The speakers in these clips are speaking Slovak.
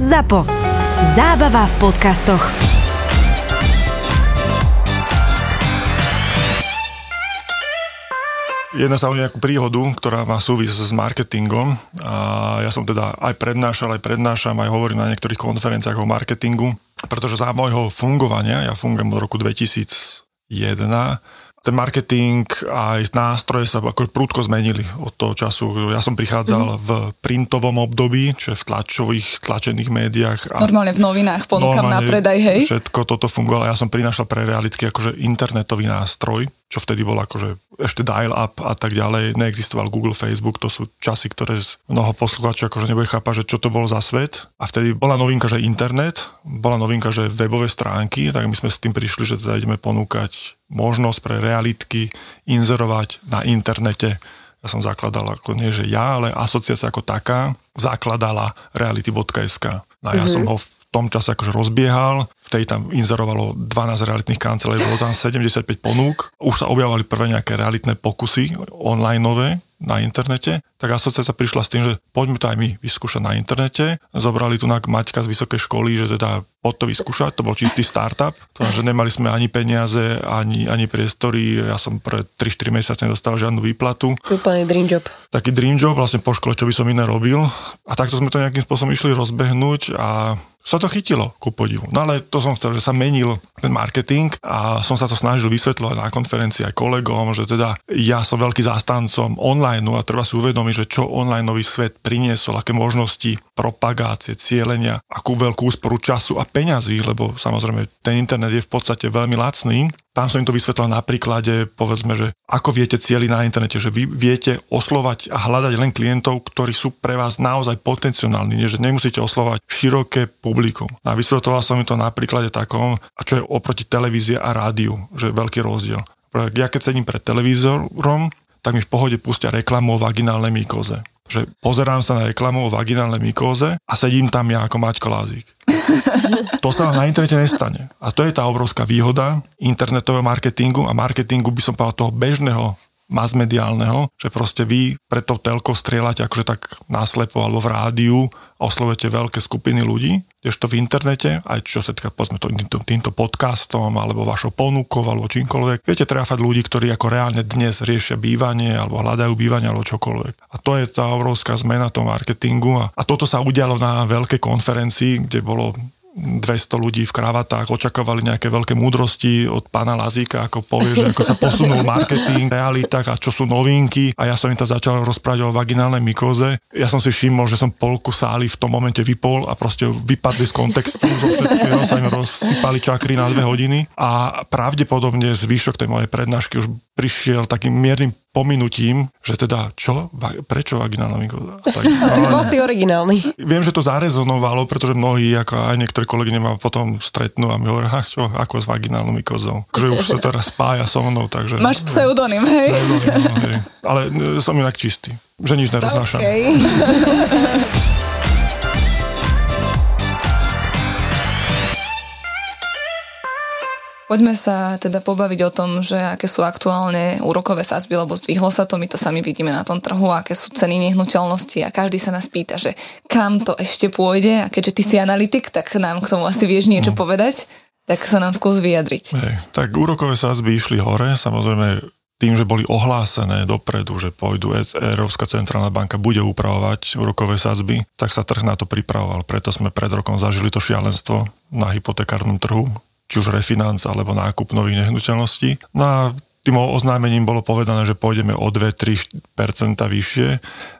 ZAPO. Zábava v podcastoch. Jedna sa o nejakú príhodu, ktorá má súvis s marketingom a ja som teda aj prednášal, aj prednášam, aj hovorím na niektorých konferenciách o marketingu, pretože za môjho fungovania, ja fungujem od roku 2001, ten marketing a aj nástroje sa ako prúdko zmenili od toho času. Ja som prichádzal mm. v printovom období, čo je v tlačových, tlačených médiách. A Normálne v novinách ponúkam na predaj, hej? Všetko toto fungovalo. Ja som prinašal pre realitky akože internetový nástroj, čo vtedy bol akože ešte dial-up a tak ďalej. Neexistoval Google, Facebook, to sú časy, ktoré mnoho poslucháčov akože nebude chápať, že čo to bolo za svet. A vtedy bola novinka, že internet, bola novinka, že webové stránky, tak my sme s tým prišli, že teda ideme ponúkať možnosť pre realitky inzerovať na internete. Ja som zakladal, ako nie že ja, ale asociácia ako taká zakladala reality.sk. A ja mm-hmm. som ho v tom čase akože rozbiehal, vtedy tam inzerovalo 12 realitných kancelárií, bolo tam 75 ponúk, už sa objavovali prvé nejaké realitné pokusy online nové, na internete, tak asociácia prišla s tým, že poďme to aj my vyskúšať na internete. Zobrali tu na Maťka z vysokej školy, že teda pod to vyskúšať, to bol čistý startup, to, že nemali sme ani peniaze, ani, ani priestory, ja som pre 3-4 mesiace nedostal žiadnu výplatu. Úplný dream job. Taký dream job, vlastne po škole, čo by som iné robil. A takto sme to nejakým spôsobom išli rozbehnúť a sa to chytilo, ku podivu. No ale to som chcel, že sa menil ten marketing a som sa to snažil vysvetľovať na konferencii aj kolegom, že teda ja som veľký zástancom online a treba si uvedomiť, že čo online nový svet priniesol, aké možnosti propagácie, cieľenia, akú veľkú úsporu času a peňazí, lebo samozrejme ten internet je v podstate veľmi lacný tam som im to vysvetlil na príklade, povedzme, že ako viete cieli na internete, že vy viete oslovať a hľadať len klientov, ktorí sú pre vás naozaj potenciálni, nie že nemusíte oslovať široké publikum. A vysvetloval som im to na príklade takom, a čo je oproti televízie a rádiu, že je veľký rozdiel. Ja keď sedím pred televízorom, tak mi v pohode pustia reklamu o vaginálnej mykoze. Že pozerám sa na reklamu o vaginálnej mykóze a sedím tam ja ako Maťko Lázik. To sa na internete nestane. A to je tá obrovská výhoda internetového marketingu a marketingu by som povedal toho bežného masmediálneho, že proste vy pred tou telkou strieľate akože tak náslepo alebo v rádiu a oslovujete veľké skupiny ľudí, kdežto v internete, aj čo sa týka povedzme týmto, týmto podcastom alebo vašou ponukou alebo čímkoľvek, viete trafať ľudí, ktorí ako reálne dnes riešia bývanie alebo hľadajú bývanie alebo čokoľvek. To je tá obrovská zmena toho marketingu a, a toto sa udialo na veľkej konferencii, kde bolo 200 ľudí v kravatách očakávali nejaké veľké múdrosti od pána Lazíka, ako povie, že ako sa posunul marketing, realitách a čo sú novinky a ja som im tam začal rozprávať o vaginálnej mykóze. Ja som si všimol, že som polku sály v tom momente vypol a proste vypadli z kontextu, zo všetkého sa im rozsypali čakry na dve hodiny a pravdepodobne zvyšok tej mojej prednášky už prišiel takým miernym pominutím, že teda čo, prečo vaginálna mykóza? Tak, bol si originálny. Viem, že to zarezonovalo, pretože mnohí, ako aj niektorí kolegy ma potom stretnú a mi hovoria, čo, ako s vaginálnou mykózou. Že už sa teraz spája so mnou, takže... Máš pseudonym, hej? Pseudonym, hej. Ale e, som inak čistý, že nič neroznášam. Okay. Poďme sa teda pobaviť o tom, že aké sú aktuálne úrokové sázby, lebo zdvihlo sa to, my to sami vidíme na tom trhu, aké sú ceny nehnuteľnosti a každý sa nás pýta, že kam to ešte pôjde a keďže ty si analytik, tak nám k tomu asi vieš niečo no. povedať, tak sa nám skús vyjadriť. Hej, tak úrokové sázby išli hore, samozrejme tým, že boli ohlásené dopredu, že pôjdu Európska centrálna banka bude upravovať úrokové sadzby, tak sa trh na to pripravoval. Preto sme pred rokom zažili to šialenstvo na hypotekárnom trhu, či už refinanc alebo nákup nových nehnuteľností. No a tým oznámením bolo povedané, že pôjdeme o 2-3% vyššie.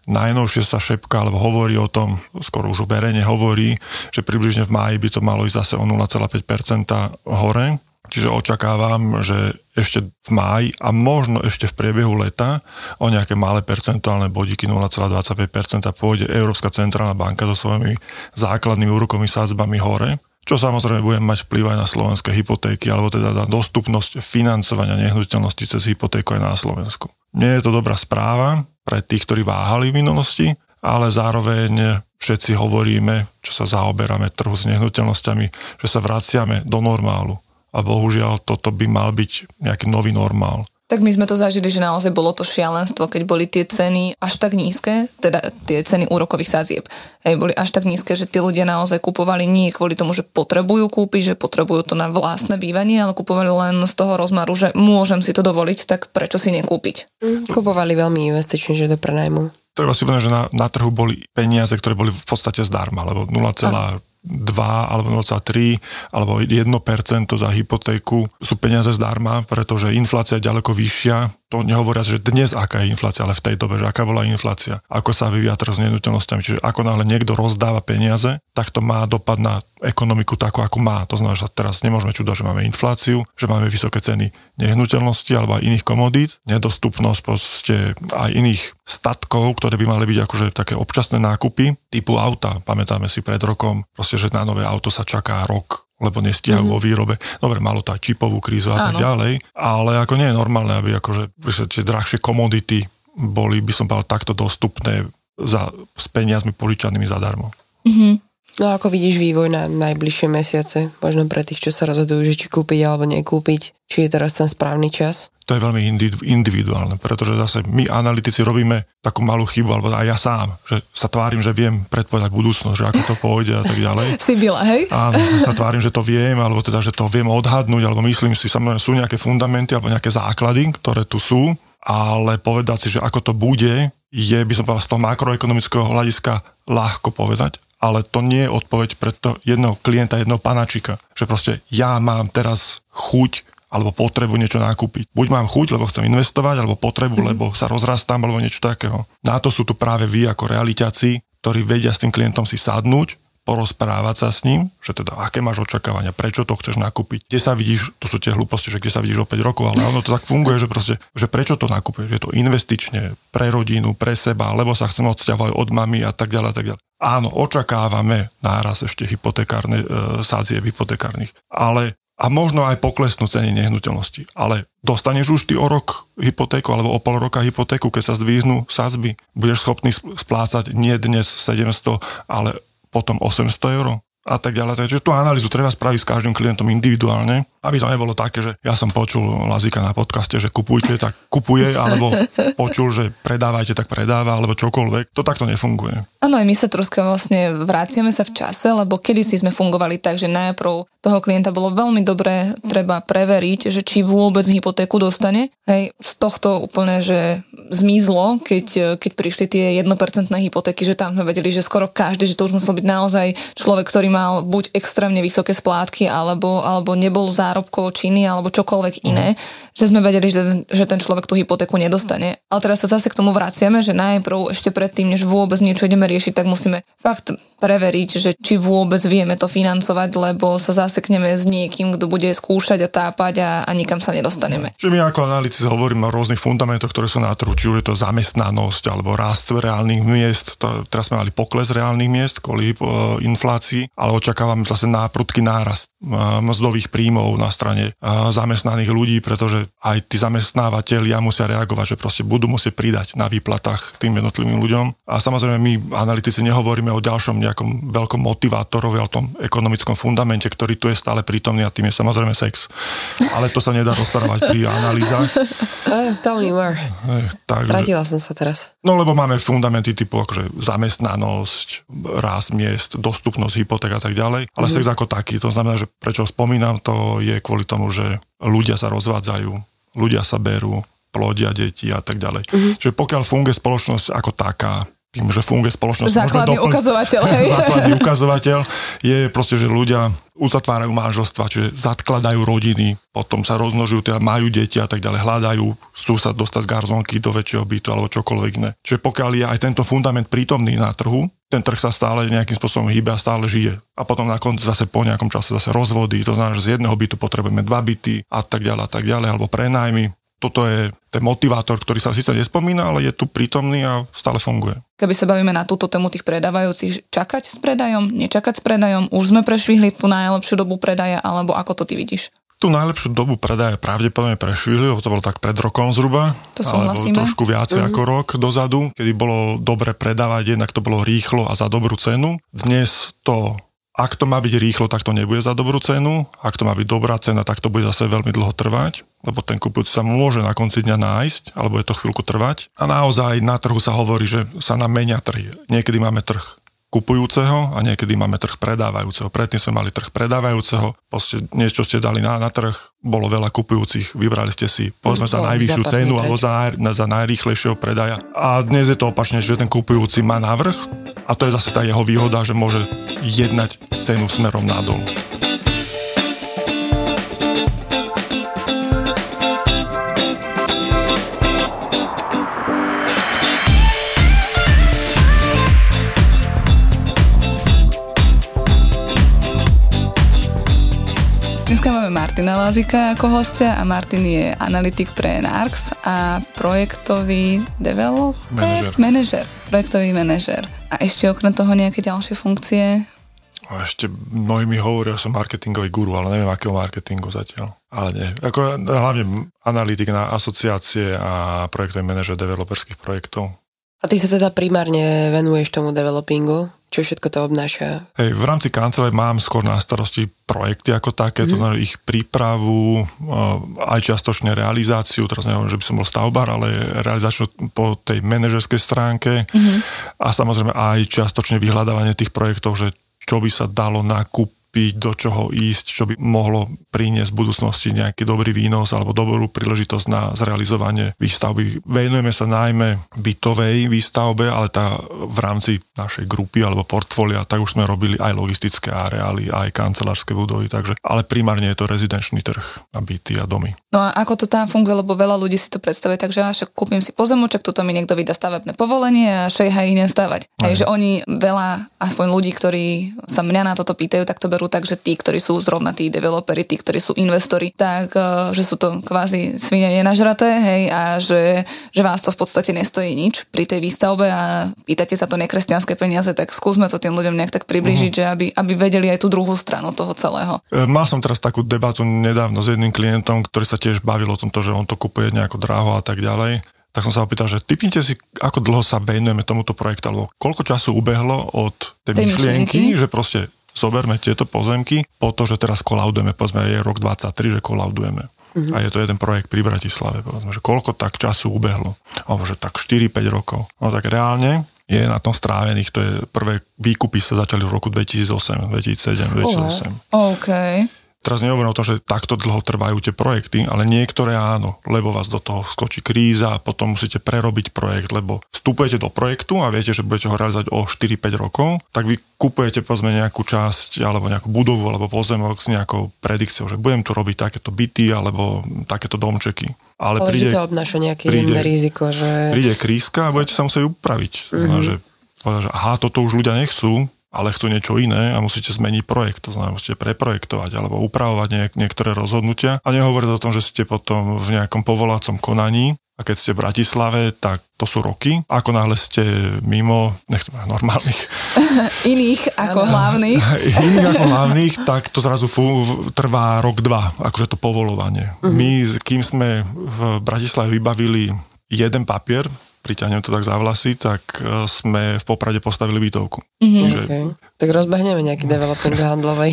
Najnovšie sa šepka, alebo hovorí o tom, skoro už verejne hovorí, že približne v máji by to malo ísť zase o 0,5% hore. Čiže očakávam, že ešte v máji a možno ešte v priebehu leta o nejaké malé percentuálne bodíky 0,25% pôjde Európska centrálna banka so svojimi základnými úrokovými sádzbami hore čo samozrejme bude mať vplyv aj na slovenské hypotéky, alebo teda na dostupnosť financovania nehnuteľnosti cez hypotéku aj na Slovensku. Nie je to dobrá správa pre tých, ktorí váhali v minulosti, ale zároveň všetci hovoríme, čo sa zaoberáme trhu s nehnuteľnosťami, že sa vraciame do normálu. A bohužiaľ toto by mal byť nejaký nový normál. Tak my sme to zažili, že naozaj bolo to šialenstvo, keď boli tie ceny až tak nízke, teda tie ceny úrokových sadzieb, hej, boli až tak nízke, že tí ľudia naozaj kupovali nie kvôli tomu, že potrebujú kúpiť, že potrebujú to na vlastné bývanie, ale kupovali len z toho rozmaru, že môžem si to dovoliť, tak prečo si nekúpiť? Mm, kupovali veľmi investične, že do prenajmu. Treba si povedať, že na, na trhu boli peniaze, ktoré boli v podstate zdarma, lebo 0, 2 alebo 0,3 alebo 1% za hypotéku sú peniaze zdarma, pretože inflácia je ďaleko vyššia to nehovoria, že dnes aká je inflácia, ale v tej dobe, že aká bola inflácia, ako sa vyvíja trh s nehnuteľnosťami. Čiže ako náhle niekto rozdáva peniaze, tak to má dopad na ekonomiku takú, ako má. To znamená, že teraz nemôžeme čudať, že máme infláciu, že máme vysoké ceny nehnuteľnosti alebo aj iných komodít, nedostupnosť proste aj iných statkov, ktoré by mali byť akože také občasné nákupy typu auta. Pamätáme si pred rokom, proste, že na nové auto sa čaká rok lebo nestíhajú mm-hmm. vo výrobe. Dobre, malo aj čipovú krízu a Áno. tak ďalej, ale ako nie je normálne, aby akože tie drahšie komodity boli, by som povedal, takto dostupné za, s peniazmi požičanými zadarmo. Mm-hmm. No ako vidíš vývoj na najbližšie mesiace? Možno pre tých, čo sa rozhodujú, že či kúpiť alebo nekúpiť, či je teraz ten správny čas? To je veľmi individuálne, pretože zase my analytici robíme takú malú chybu, alebo aj ja sám, že sa tvárim, že viem predpovedať budúcnosť, že ako to pôjde a tak ďalej. si byla, hej? Áno, sa tvárim, že to viem, alebo teda, že to viem odhadnúť, alebo myslím si, samozrejme sú nejaké fundamenty alebo nejaké základy, ktoré tu sú, ale povedať si, že ako to bude, je, by som povedal, z toho makroekonomického hľadiska ľahko povedať, ale to nie je odpoveď pre to jedného klienta, jedného panačika, že proste ja mám teraz chuť alebo potrebu niečo nakúpiť. Buď mám chuť, lebo chcem investovať, alebo potrebu, mm. lebo sa rozrastám, alebo niečo takého. Na to sú tu práve vy ako realiťaci, ktorí vedia s tým klientom si sadnúť, porozprávať sa s ním, že teda aké máš očakávania, prečo to chceš nakúpiť, kde sa vidíš, to sú tie hlúposti, že kde sa vidíš o 5 rokov, ale ono to tak funguje, že proste, že prečo to nakúpiš, je to investične, pre rodinu, pre seba, lebo sa chcem odsťahovať od mami a tak ďalej a tak ďalej. Áno, očakávame náraz ešte hypotekárne, e, sádzie hypotekárnych, ale a možno aj poklesnú ceny nehnuteľnosti. Ale dostaneš už ty o rok hypotéku alebo o pol roka hypotéku, keď sa zdvíznú sázby, budeš schopný splácať nie dnes 700, ale potom 800 eur a tak ďalej. Takže tú analýzu treba spraviť s každým klientom individuálne, aby to nebolo také, že ja som počul Lazika na podcaste, že kupujte, tak kupuje, alebo počul, že predávajte, tak predáva, alebo čokoľvek. To takto nefunguje. Áno, aj my sa troška vlastne vraciame sa v čase, lebo kedysi sme fungovali tak, že najprv toho klienta bolo veľmi dobré treba preveriť, že či vôbec hypotéku dostane. Hej, z tohto úplne, že zmizlo, keď, keď prišli tie 1% hypotéky, že tam sme vedeli, že skoro každý, že to už musel byť naozaj človek, ktorý mal buď extrémne vysoké splátky, alebo, alebo nebol zárobkovo činný, alebo čokoľvek iné, mm. že sme vedeli, že, že ten človek tú hypotéku nedostane. Ale teraz sa zase k tomu vraciame, že najprv ešte predtým, než vôbec niečo ideme riešiť, tak musíme fakt preveriť, že či vôbec vieme to financovať, lebo sa zasekneme s niekým, kto bude skúšať a tápať a, a nikam sa nedostaneme. Že my ako analytici hovoríme o rôznych fundamentoch, ktoré sú na trhu, či už je to zamestnanosť alebo rast reálnych miest. To, teraz sme mali pokles reálnych miest kvôli uh, inflácii, ale očakávame zase náprudký nárast uh, mzdových príjmov na strane uh, zamestnaných ľudí, pretože aj tí zamestnávateľia musia reagovať, že proste budú musieť pridať na výplatách tým jednotlivým ľuďom. A samozrejme my analytici nehovoríme o ďalšom nejakom veľkom motivátorovi, ale tom ekonomickom fundamente, ktorý tu je stále prítomný a tým je samozrejme sex. Ale to sa nedá rozprávať pri analýzach. Uh, tell me more. Stratila som sa teraz. No lebo máme fundamenty typu akože zamestnanosť, rast miest, dostupnosť hypoték a tak ďalej. Ale mm. sex ako taký, to znamená, že prečo spomínam, to je kvôli tomu, že ľudia sa rozvádzajú, ľudia sa berú, plodia deti a tak ďalej. Mm-hmm. Čiže pokiaľ funguje spoločnosť ako taká, tým, že funguje spoločnosť. Základný doplň, ukazovateľ. Hej. Základný ukazovateľ je proste, že ľudia uzatvárajú manželstva, čiže zadkladajú rodiny, potom sa rozmnožujú, teda majú deti a tak ďalej, hľadajú, chcú sa dostať z garzonky do väčšieho bytu alebo čokoľvek iné. Čiže pokiaľ je aj tento fundament prítomný na trhu, ten trh sa stále nejakým spôsobom hýbe a stále žije. A potom na konci zase po nejakom čase zase rozvody, to znamená, že z jedného bytu potrebujeme dva byty a tak ďalej a tak ďalej, alebo prenajmy toto je ten motivátor, ktorý sa síce nespomína, ale je tu prítomný a stále funguje. Keby sa bavíme na túto tému tých predávajúcich, čakať s predajom, nečakať s predajom, už sme prešvihli tú najlepšiu dobu predaja, alebo ako to ty vidíš? Tú najlepšiu dobu predaja pravdepodobne prešvihli, lebo to bolo tak pred rokom zhruba, to alebo trošku viacej uh-huh. ako rok dozadu, kedy bolo dobre predávať, jednak to bolo rýchlo a za dobrú cenu. Dnes to ak to má byť rýchlo, tak to nebude za dobrú cenu. Ak to má byť dobrá cena, tak to bude zase veľmi dlho trvať, lebo ten kupujúci sa môže na konci dňa nájsť, alebo je to chvíľku trvať. A naozaj na trhu sa hovorí, že sa nám menia trhy. Niekedy máme trh kupujúceho a niekedy máme trh predávajúceho. Predtým sme mali trh predávajúceho, proste niečo ste dali na, na trh, bolo veľa kupujúcich, vybrali ste si povedzme za najvyššiu cenu alebo za, za najrýchlejšieho predaja. A dnes je to opačne, že ten kupujúci má návrh a to je zase tá jeho výhoda, že môže jednať cenu smerom nadol. Máme Martina Lázika ako hostia a Martin je analytik pre NARX a projektový developer, Manažer. manažer, projektový manažer. A ešte okrem toho nejaké ďalšie funkcie? A ešte mnohí mi hovoria, že som marketingový guru, ale neviem, akého marketingu zatiaľ. Ale nie. Ako, hlavne analytik na asociácie a projektový manažer developerských projektov. A ty sa teda primárne venuješ tomu developingu? Čo všetko to obnáša? Hej, v rámci kancelárie mám skôr na starosti projekty ako také, mm-hmm. to znamená ich prípravu, eh, aj čiastočne realizáciu, teraz neviem, že by som bol stavbar, ale realizáciu po tej manažerskej stránke mm-hmm. a samozrejme aj čiastočne vyhľadávanie tých projektov, že čo by sa dalo nakúpiť, do čoho ísť, čo by mohlo priniesť v budúcnosti nejaký dobrý výnos alebo dobrú príležitosť na zrealizovanie výstavby. Venujeme sa najmä bytovej výstavbe, ale tá v rámci našej grupy alebo portfólia, tak už sme robili aj logistické areály, aj kancelárske budovy, takže, ale primárne je to rezidenčný trh a byty a domy. No a ako to tam funguje, lebo veľa ľudí si to predstavuje, takže ja však kúpim si pozemoček, tuto mi niekto vydá stavebné povolenie a šejha idem stavať. Hej, že oni veľa, aspoň ľudí, ktorí sa mňa na toto pýtajú, tak to berú tak, že tí, ktorí sú zrovna tí developeri, tí, ktorí sú investori, tak eh, že sú to kvázi svine nenažraté, hej, a že, že vás to v podstate nestojí nič pri tej výstavbe a pýtate sa to nekresťanské peniaze, tak skúsme to tým ľuďom nejak tak približiť, uh-huh. že aby, aby vedeli aj tú druhú stranu toho celého. E, mal som teraz takú debatu nedávno s jedným klientom, ktorý sa tiež bavil o tomto, že on to kupuje nejako draho a tak ďalej tak som sa opýtal, že typnite si, ako dlho sa venujeme tomuto projektu, alebo koľko času ubehlo od tej, tej myšlienky, myšlienky, že proste zoberme tieto pozemky po to, že teraz kolaudujeme, povedzme je rok 23, že kolaudujeme. Mm-hmm. A je to jeden projekt pri Bratislave, povedzme, že koľko tak času ubehlo. Alebo že tak 4-5 rokov. No tak reálne je na tom strávených, to je prvé výkupy sa začali v roku 2008, 2007, 2008. Oh, OK. Teraz nehovorím o tom, že takto dlho trvajú tie projekty, ale niektoré áno, lebo vás do toho skočí kríza a potom musíte prerobiť projekt, lebo vstupujete do projektu a viete, že budete ho realizovať o 4-5 rokov, tak vy kupujete povedzme nejakú časť alebo nejakú budovu alebo pozemok s nejakou predikciou, že budem tu robiť takéto byty alebo takéto domčeky. Ale, ale príde, to obnáša nejaké príde, riziko, že... Príde krízka a budete sa musieť upraviť. Mm-hmm. Znamená, že, že aha, toto už ľudia nechcú, ale chcú niečo iné a musíte zmeniť projekt. To znamená, musíte preprojektovať alebo upravovať niek- niektoré rozhodnutia a nehovoriť o tom, že ste potom v nejakom povolácom konaní a keď ste v Bratislave, tak to sú roky. Ako náhle ste mimo, nechcem normálnych. Iných ako hlavných. Iných ako hlavných, tak to zrazu fú, trvá rok, dva, akože to povolovanie. Uh-huh. My, kým sme v Bratislave vybavili jeden papier, priťahnem to tak za vlasy, tak e, sme v Poprade postavili bytovku. Mm-hmm. Okay. Tak rozbehneme nejaký development handlovej.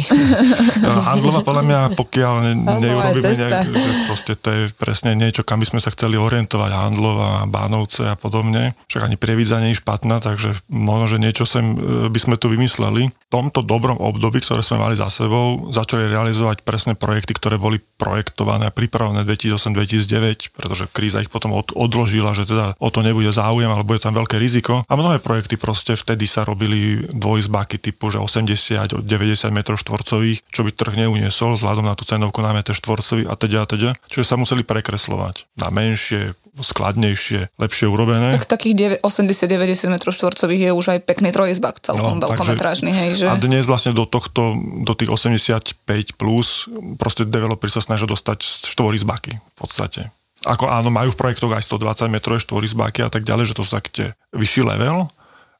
Handlová podľa mňa, pokiaľ ne, neurobíme nejak, že proste to je presne niečo, kam by sme sa chceli orientovať, handlová, bánovce a podobne. Však ani prievidza nie je špatná, takže možno, že niečo sem e, by sme tu vymysleli. V tomto dobrom období, ktoré sme mali za sebou, začali realizovať presne projekty, ktoré boli projektované a pripravené 2008-2009, pretože kríza ich potom od, odložila, že teda o to nebude záujem, alebo je tam veľké riziko. A mnohé projekty proste vtedy sa robili dvojizbáky typu, že 80 od 90 m štvorcových, čo by trh neuniesol vzhľadom na tú cenovku na meter štvorcový a teda a teda. Čiže sa museli prekreslovať na menšie, skladnejšie, lepšie urobené. Tak takých 80-90 m štvorcových je už aj pekný trojizbak celkom no, veľkometrážny, hej, že? A dnes vlastne do tohto, do tých 85 plus, proste developeri sa snažia dostať štvorizbaky v podstate. Ako áno, majú v projektoch aj 120 m štvorizbáky a tak ďalej, že to sú také vyšší level,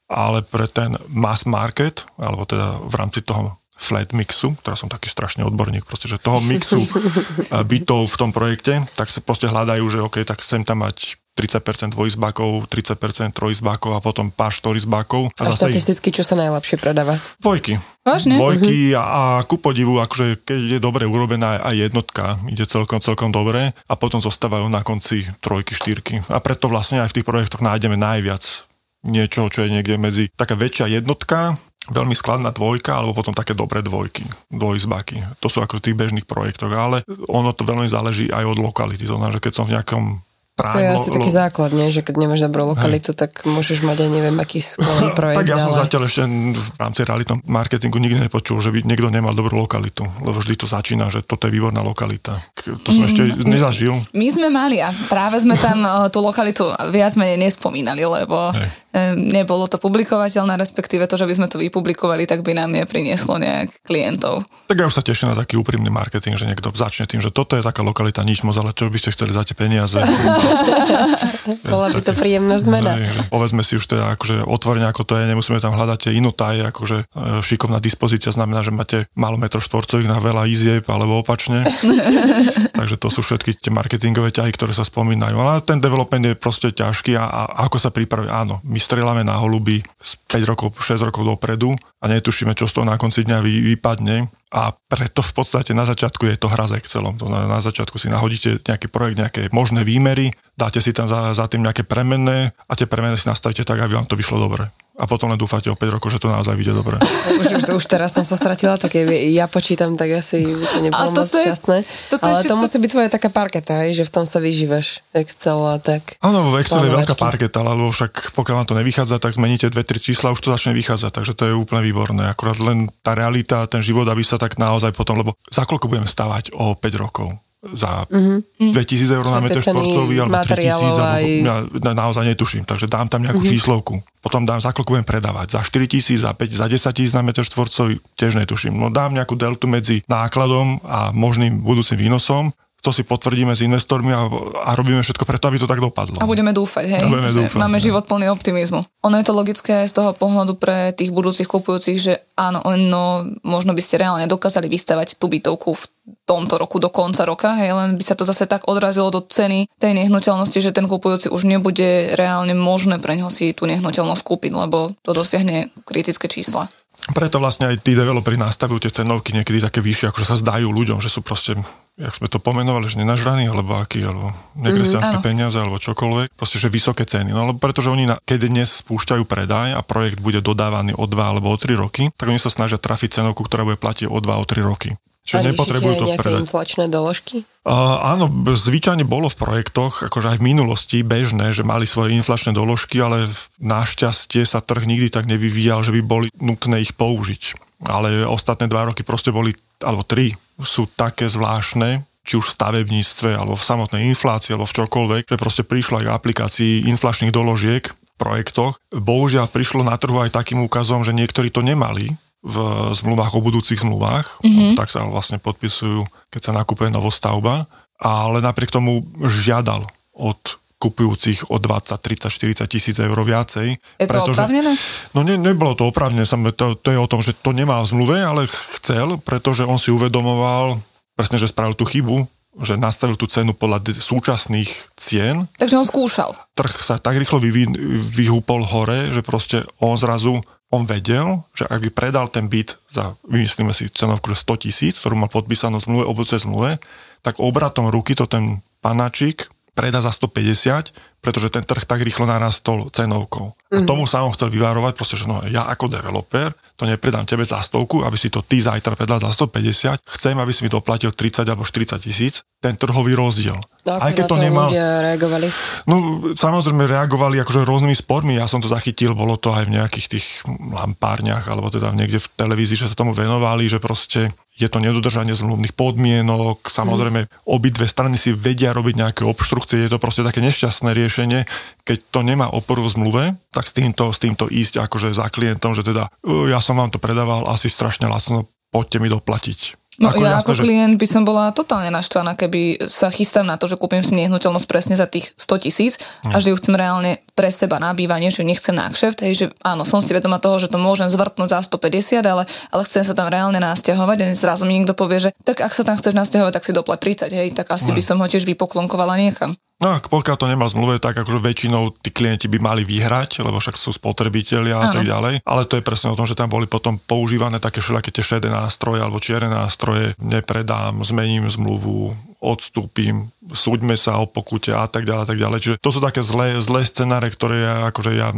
ale pre ten mass market, alebo teda v rámci toho flat mixu, teraz som taký strašný odborník, proste, že toho mixu bytov v tom projekte, tak sa proste hľadajú, že OK, tak chcem tam mať 30% dvojizbákov, 30% trojizbákov a potom pár štorizbákov. A, a štatisticky, čo sa najlepšie predáva? Dvojky. Vážne? Dvojky uh-huh. a, a ku podivu, akože keď je dobre urobená aj jednotka, ide celkom, celkom dobre a potom zostávajú na konci trojky, štyrky. A preto vlastne aj v tých projektoch nájdeme najviac niečo, čo je niekde medzi taká väčšia jednotka, veľmi skladná dvojka, alebo potom také dobré dvojky, dvojizbáky. To sú ako v tých bežných projektoch, ale ono to veľmi záleží aj od lokality. To znamená, že keď som v nejakom Prime, to je asi lo, taký základ, nie? že keď nemáš dobrú lokalitu, hej. tak môžeš mať aj neviem aký skvelý projekt. tak ja som ale... zatiaľ ešte v rámci realitnom marketingu nikdy nepočul, že by niekto nemal dobrú lokalitu, lebo vždy to začína, že toto je výborná lokalita. To som mm, ešte nezažil. My sme mali a práve sme tam tú lokalitu viac menej nespomínali, lebo hej. Eh, nebolo to publikovateľné, respektíve to, že by sme to vypublikovali, tak by nám neprinieslo nejak klientov. Tak ja už sa teším na taký úprimný marketing, že niekto začne tým, že toto je taká lokalita nič moc, ale čo by ste chceli za tie peniaze? Bola by to príjemná zmena. Aj, povedzme si už teda akože otvorene ako to je, nemusíme tam hľadať tie inotaj, akože e, šikovná dispozícia znamená, že máte málo metrov štvorcových na veľa izieb alebo opačne. Takže to sú všetky tie marketingové ťahy, ktoré sa spomínajú. Ale ten development je proste ťažký a, a ako sa pripraví, áno, my streláme na holuby z 5 rokov, 6 rokov dopredu a netušíme, čo z toho na konci dňa vy, vypadne a preto v podstate na začiatku je to hra s Excelom. To na, na začiatku si nahodíte nejaký projekt, nejaké možné výmery, dáte si tam za, za tým nejaké premenné a tie premenné si nastavíte tak, aby vám to vyšlo dobre a potom len dúfate o 5 rokov, že to naozaj vyjde dobre. Už, už, už teraz som sa stratila, tak keby ja počítam, tak asi to nebolo moc šťastné. Ale to musí byť tvoja taká parketa, že v tom sa vyžívaš. Excel a tak. Áno, v Excel je veľká parketa, lebo však pokiaľ vám to nevychádza, tak zmeníte dve, tri čísla, už to začne vychádzať, takže to je úplne výborné. Akurát len tá realita, ten život, aby sa tak naozaj potom, lebo za koľko budeme stavať o 5 rokov? Za mm-hmm. 2000 eur na meter štvorcový alebo 3000, alebo, ja naozaj netuším, takže dám tam nejakú mm-hmm. číslovku. Potom dám, za koľko budem predávať, za 4000, za 5, za 10 tisíc na meter štvorcový, tiež netuším. No dám nejakú deltu medzi nákladom a možným budúcim výnosom to si potvrdíme s investormi a, a robíme všetko preto, aby to tak dopadlo. A budeme dúfať, hej? budeme dúfať, máme život plný optimizmu. Ono je to logické z toho pohľadu pre tých budúcich kupujúcich, že áno, ono, možno by ste reálne dokázali vystavať tú bytovku v tomto roku do konca roka, hej, len by sa to zase tak odrazilo do ceny tej nehnuteľnosti, že ten kupujúci už nebude reálne možné pre neho si tú nehnuteľnosť kúpiť, lebo to dosiahne kritické čísla. Preto vlastne aj tí developeri nastavujú tie cenovky niekedy také vyššie, ako sa zdajú ľuďom, že sú proste jak sme to pomenovali, že nenažraní, alebo aký, alebo nekresťanské mm, peniaze, alebo čokoľvek. Proste, že vysoké ceny. No lebo pretože oni, na, keď dnes spúšťajú predaj a projekt bude dodávaný o 2 alebo o 3 roky, tak oni sa snažia trafiť cenovku, ktorá bude platiť o 2 o 3 roky. Čiže a nepotrebujú to nejaké predať. inflačné doložky? Uh, áno, zvyčajne bolo v projektoch, akože aj v minulosti bežné, že mali svoje inflačné doložky, ale našťastie sa trh nikdy tak nevyvíjal, že by boli nutné ich použiť. Ale ostatné dva roky proste boli, alebo tri, sú také zvláštne, či už v stavebníctve, alebo v samotnej inflácii, alebo v čokoľvek, že proste prišlo aj k aplikácii inflačných doložiek v projektoch. Bohužiaľ prišlo na trhu aj takým úkazom, že niektorí to nemali v zmluvách o budúcich zmluvách, mm-hmm. tak sa vlastne podpisujú, keď sa nakupuje novostavba, ale napriek tomu žiadal od kupujúcich o 20, 30, 40 tisíc eur viacej. Je to pretože, opravnené? No ne, nebolo to opravnené, to, to je o tom, že to nemá v zmluve, ale chcel, pretože on si uvedomoval, presne, že spravil tú chybu, že nastavil tú cenu podľa súčasných cien. Takže on skúšal. Trh sa tak rýchlo vyhúpol hore, že proste on zrazu on vedel, že ak by predal ten byt za, vymyslíme si cenovku, že 100 tisíc, ktorú mal podpísanú zmluve o zmluve, tak obratom ruky to ten panačík predá za 150, pretože ten trh tak rýchlo narastol cenovkou. A mhm. tomu sa on chcel vyvárovať, proste, že no, ja ako developer to nepredám tebe za stovku, aby si to ty zajtra predal za 150, chcem, aby si mi to platil 30 alebo 40 tisíc, ten trhový rozdiel. No, Aj keď to, to nemal... reagovali? No, samozrejme reagovali akože rôznymi spormi, ja som to zachytil, bolo to aj v nejakých tých lampárniach, alebo teda niekde v televízii, že sa tomu venovali, že proste je to nedodržanie zmluvných podmienok, samozrejme obidve strany si vedia robiť nejaké obštrukcie, je to proste také nešťastné riešenie, keď to nemá oporu v zmluve, tak s týmto, s týmto ísť akože za klientom, že teda ja som vám to predával asi strašne lacno, poďte mi doplatiť. No ako ja jasné, ako že... klient by som bola totálne naštvaná, keby sa chystám na to, že kúpim si nehnuteľnosť presne za tých 100 tisíc a že ju chcem reálne pre seba na bývanie, že nechcem na kšeft, hej, že áno, som si vedoma toho, že to môžem zvrtnúť za 150, ale, ale chcem sa tam reálne nasťahovať a zrazu mi niekto povie, že tak ak sa tam chceš nasťahovať, tak si doplat 30, hej, tak asi no. by som ho tiež vypoklonkovala niekam. No a pokiaľ to nemá zmluve, tak akože väčšinou tí klienti by mali vyhrať, lebo však sú spotrebitelia a tak ďalej. Ale to je presne o tom, že tam boli potom používané také všelijaké tie šedé nástroje alebo čierne nástroje. Nepredám, zmením zmluvu, odstúpim, súďme sa o pokute a tak ďalej, a tak ďalej. Čiže to sú také zlé, zlé scenáre, ktoré ja, akože ja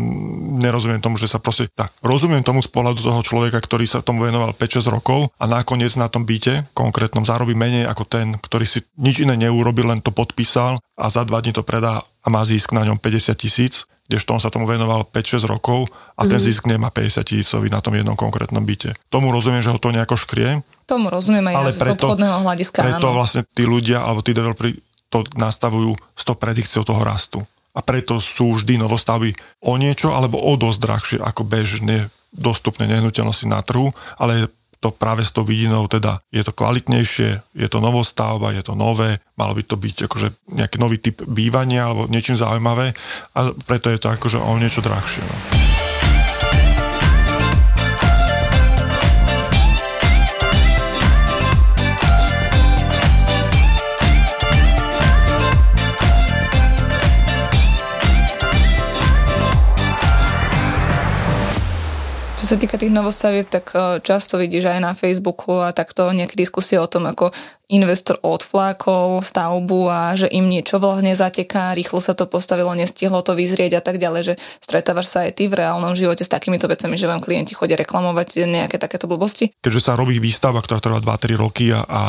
nerozumiem tomu, že sa proste, tak, rozumiem tomu z pohľadu toho človeka, ktorý sa tomu venoval 5-6 rokov a nakoniec na tom byte konkrétnom zarobí menej ako ten, ktorý si nič iné neurobil, len to podpísal a za dva dní to predá a má zisk na ňom 50 tisíc, kdežto on sa tomu venoval 5-6 rokov a ten mhm. zisk nemá 50 tisícový na tom jednom konkrétnom byte. Tomu rozumiem, že ho to nejako škrie, Tomu rozumiem aj ale ja preto, z obchodného hľadiska. Preto áno. vlastne tí ľudia alebo tí developeri to nastavujú s tou predikciou toho rastu. A preto sú vždy novostavy o niečo alebo o dosť drahšie ako bežne dostupné nehnuteľnosti na trhu, ale to práve s tou vidinou, teda je to kvalitnejšie, je to novostavba, je to nové, malo by to byť akože nejaký nový typ bývania alebo niečím zaujímavé a preto je to akože o niečo drahšie. No. Sa týka tých novostavieb, tak e, často vidíš aj na Facebooku a takto nejaké diskusie o tom, ako investor odflákol stavbu a že im niečo vlastne zateká, rýchlo sa to postavilo, nestihlo to vyzrieť a tak ďalej, že stretávaš sa aj ty v reálnom živote s takýmito vecami, že vám klienti chodia reklamovať nejaké takéto blbosti? Keďže sa robí výstava, ktorá trvá 2-3 roky a, a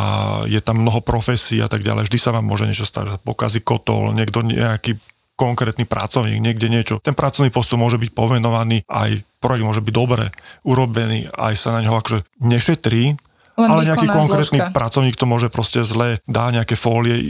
je tam mnoho profesí a tak ďalej, vždy sa vám môže niečo stať, pokazí kotol, niekto nejaký konkrétny pracovník, niekde niečo. Ten pracovný postup môže byť povenovaný, aj projekt môže byť dobre urobený, aj sa na neho akože nešetrí, len ale nejaký konkrétny zložka. pracovník to môže proste zle dá nejaké fólie e,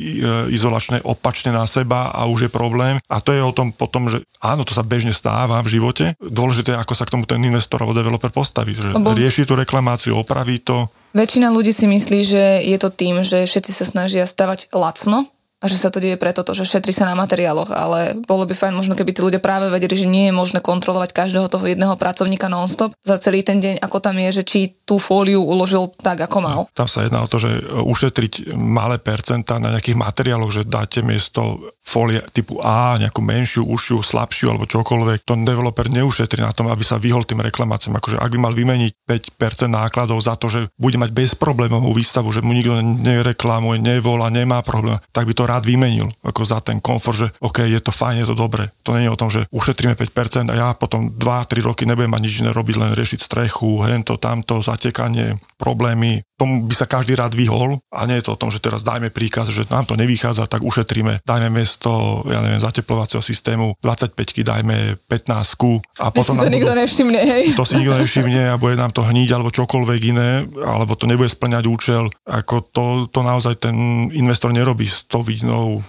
izolačné opačne na seba a už je problém. A to je o tom potom, že áno, to sa bežne stáva v živote. Dôležité je, ako sa k tomu ten investor alebo developer postaví. Že Lebo... rieši tú reklamáciu, opraví to. Väčšina ľudí si myslí, že je to tým, že všetci sa snažia stavať lacno, a že sa to deje preto, to, že šetrí sa na materiáloch, ale bolo by fajn možno, keby tí ľudia práve vedeli, že nie je možné kontrolovať každého toho jedného pracovníka non-stop za celý ten deň, ako tam je, že či tú fóliu uložil tak, ako mal. Tam sa jedná o to, že ušetriť malé percentá na nejakých materiáloch, že dáte miesto fólie typu A, nejakú menšiu, užšiu, slabšiu alebo čokoľvek, to developer neušetrí na tom, aby sa vyhol tým reklamáciám. Akože ak by mal vymeniť 5% nákladov za to, že bude mať bezproblémovú výstavu, že mu nikto nereklamuje, nevolá, nemá problém, tak by to rád vymenil ako za ten komfort, že OK, je to fajn, je to dobre. To nie je o tom, že ušetríme 5% a ja potom 2-3 roky nebudem mať nič iné robiť, len riešiť strechu, hento, tamto, zatekanie, problémy. Tomu by sa každý rád vyhol a nie je to o tom, že teraz dajme príkaz, že nám to nevychádza, tak ušetríme, dajme miesto, ja neviem, zateplovacieho systému 25 dajme 15 a potom to nikto budú, nevšimne, hej. To si nikto nevšimne a bude nám to hniť alebo čokoľvek iné, alebo to nebude splňať účel. Ako to, to naozaj ten investor nerobí s tou vidinou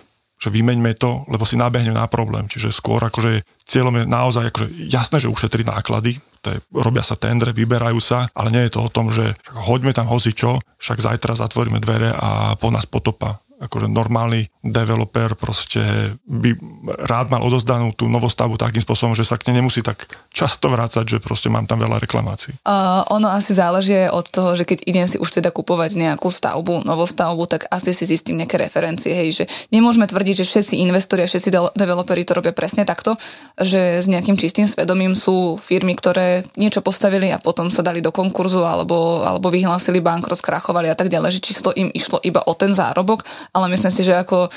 že vymeňme to, lebo si nabehne na problém. Čiže skôr akože cieľom je naozaj akože jasné, že ušetriť náklady, to je, robia sa tendre, vyberajú sa, ale nie je to o tom, že hoďme tam hozi čo, však zajtra zatvoríme dvere a po nás potopa akože normálny developer proste by rád mal odozdanú tú novostavu takým spôsobom, že sa k nej nemusí tak často vrácať, že proste mám tam veľa reklamácií. Uh, ono asi záleží od toho, že keď idem si už teda kupovať nejakú stavbu, novostavbu, tak asi si zistím nejaké referencie, hej, že nemôžeme tvrdiť, že všetci investori a všetci de- developeri to robia presne takto, že s nejakým čistým svedomím sú firmy, ktoré niečo postavili a potom sa dali do konkurzu alebo, alebo vyhlásili bankrot, skrachovali a tak ďalej, že čisto im išlo iba o ten zárobok ale myslím si, že ako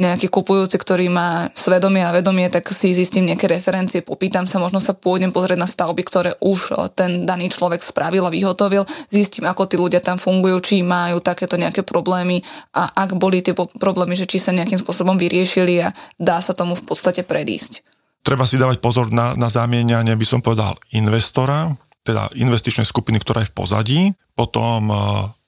nejaký kupujúci, ktorý má svedomie a vedomie, tak si zistím nejaké referencie, popýtam sa, možno sa pôjdem pozrieť na stavby, ktoré už ten daný človek spravil a vyhotovil, zistím, ako tí ľudia tam fungujú, či majú takéto nejaké problémy a ak boli tie problémy, že či sa nejakým spôsobom vyriešili a dá sa tomu v podstate predísť. Treba si dávať pozor na, na zamienianie, by som povedal, investora, teda investičnej skupiny, ktorá je v pozadí, potom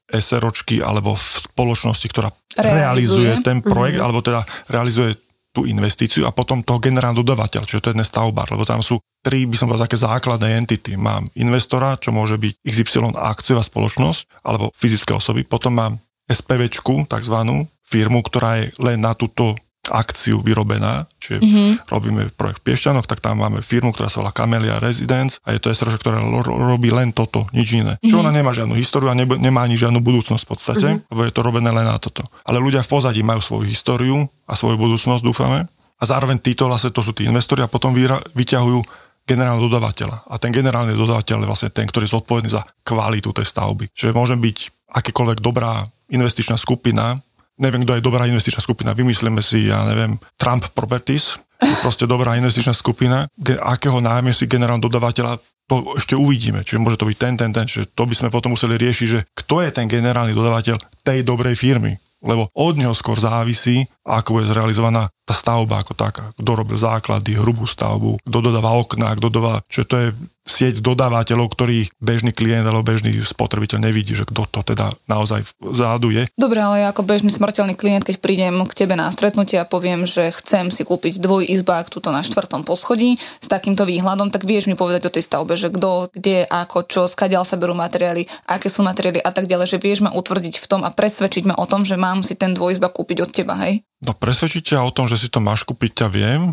SROčky alebo v spoločnosti, ktorá realizuje, realizuje ten projekt, mm-hmm. alebo teda realizuje tú investíciu a potom toho generálneho dodavateľ, čiže to je ten stavbar, lebo tam sú tri, by som povedal, také základné entity. Mám investora, čo môže byť XY akciová spoločnosť alebo fyzické osoby, potom mám SPVčku, takzvanú firmu, ktorá je len na túto akciu vyrobená, čiže mm-hmm. robíme projekt v Piešťanoch, tak tam máme firmu, ktorá sa volá Camellia Residence a je to SRO, ktorá robí len toto, nič iné. Mm-hmm. Čo ona nemá žiadnu históriu a nemá ani žiadnu budúcnosť v podstate, mm-hmm. lebo je to robené len na toto. Ale ľudia v pozadí majú svoju históriu a svoju budúcnosť, dúfame. A zároveň títo vlastne to sú tí investori a potom vyťahujú generálneho dodávateľa. A ten generálny dodávateľ je vlastne ten, ktorý je zodpovedný za kvalitu tej stavby. Čiže môže byť akékoľvek dobrá investičná skupina, neviem, kto je dobrá investičná skupina, vymyslíme si, ja neviem, Trump Properties, proste dobrá investičná skupina, akého nájme si generálny dodávateľa, to ešte uvidíme. Čiže môže to byť ten, ten, ten. Čiže to by sme potom museli riešiť, že kto je ten generálny dodávateľ tej dobrej firmy. Lebo od neho skôr závisí, ako bude zrealizovaná tá stavba ako taká. Kto robil základy, hrubú stavbu, kto dodáva okná, kto dodáva, čo to je sieť dodávateľov, ktorý bežný klient alebo bežný spotrebiteľ nevidí, že kto to teda naozaj zádu je. Dobre, ale ako bežný smrteľný klient, keď prídem k tebe na stretnutie a poviem, že chcem si kúpiť dvojizbák tuto na štvrtom poschodí s takýmto výhľadom, tak vieš mi povedať o tej stavbe, že kto, kde, ako, čo, skadiaľ sa berú materiály, aké sú materiály a tak ďalej, že vieš ma utvrdiť v tom a presvedčiť ma o tom, že mám si ten dvojizbák kúpiť od teba, hej? No presvedčiť ťa o tom, že si to máš kúpiť, ťa viem.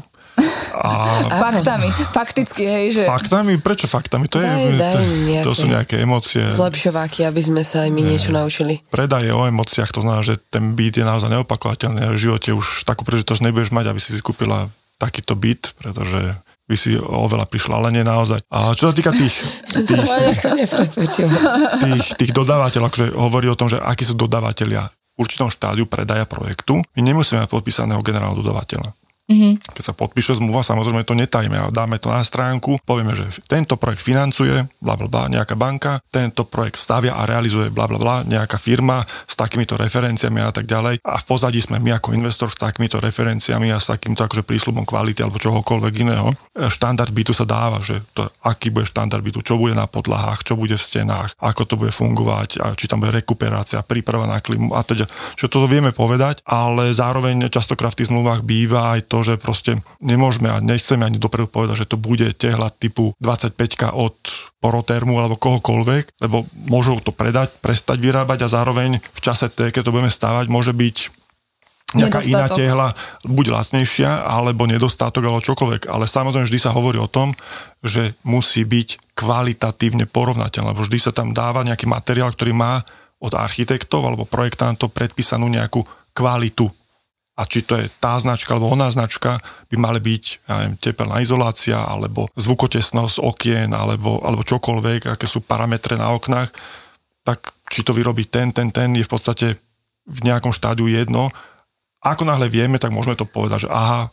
A... Faktami, fakticky, hej, že... Faktami? Prečo faktami? To, daj, je, daj to, to sú nejaké emócie. Zlepšováky, aby sme sa aj my niečo naučili. Predaj je o emóciách, to znamená, že ten byt je naozaj neopakovateľný v živote už takú príležitosť nebudeš mať, aby si si kúpila takýto byt, pretože by si oveľa prišla, ale nie naozaj. A čo sa týka tých, tých, tých, tých dodávateľov, akože hovorí o tom, že akí sú dodávateľia určitom štádiu predaja projektu, my nemusíme mať podpísaného generálneho dodavateľa. Mm-hmm. Keď sa podpíše zmluva, samozrejme to netajme a dáme to na stránku, povieme, že tento projekt financuje, bla bla bla, nejaká banka, tento projekt stavia a realizuje bla bla bla, nejaká firma s takýmito referenciami a tak ďalej. A v pozadí sme my ako investor s takýmito referenciami a s takýmto akože prísľubom kvality alebo čohokoľvek iného. Štandard bytu sa dáva, že to, aký bude štandard bytu, čo bude na podlahách, čo bude v stenách, ako to bude fungovať, a či tam bude rekuperácia, príprava na klimu a teda. Čo toto vieme povedať, ale zároveň častokrát v tých zmluvách býva aj to, že proste nemôžeme a nechceme ani dopredu povedať, že to bude tehla typu 25 od porotermu alebo kohokoľvek, lebo môžu to predať, prestať vyrábať a zároveň v čase keď to budeme stávať, môže byť nejaká iná tehla, buď lacnejšia, alebo nedostatok, alebo čokoľvek. Ale samozrejme vždy sa hovorí o tom, že musí byť kvalitatívne porovnateľná, lebo vždy sa tam dáva nejaký materiál, ktorý má od architektov alebo projektantov predpísanú nejakú kvalitu a či to je tá značka alebo oná značka, by mali byť ja neviem, tepelná izolácia alebo zvukotesnosť okien alebo, alebo čokoľvek, aké sú parametre na oknách, tak či to vyrobí ten, ten, ten je v podstate v nejakom štádiu jedno. Ako náhle vieme, tak môžeme to povedať, že aha,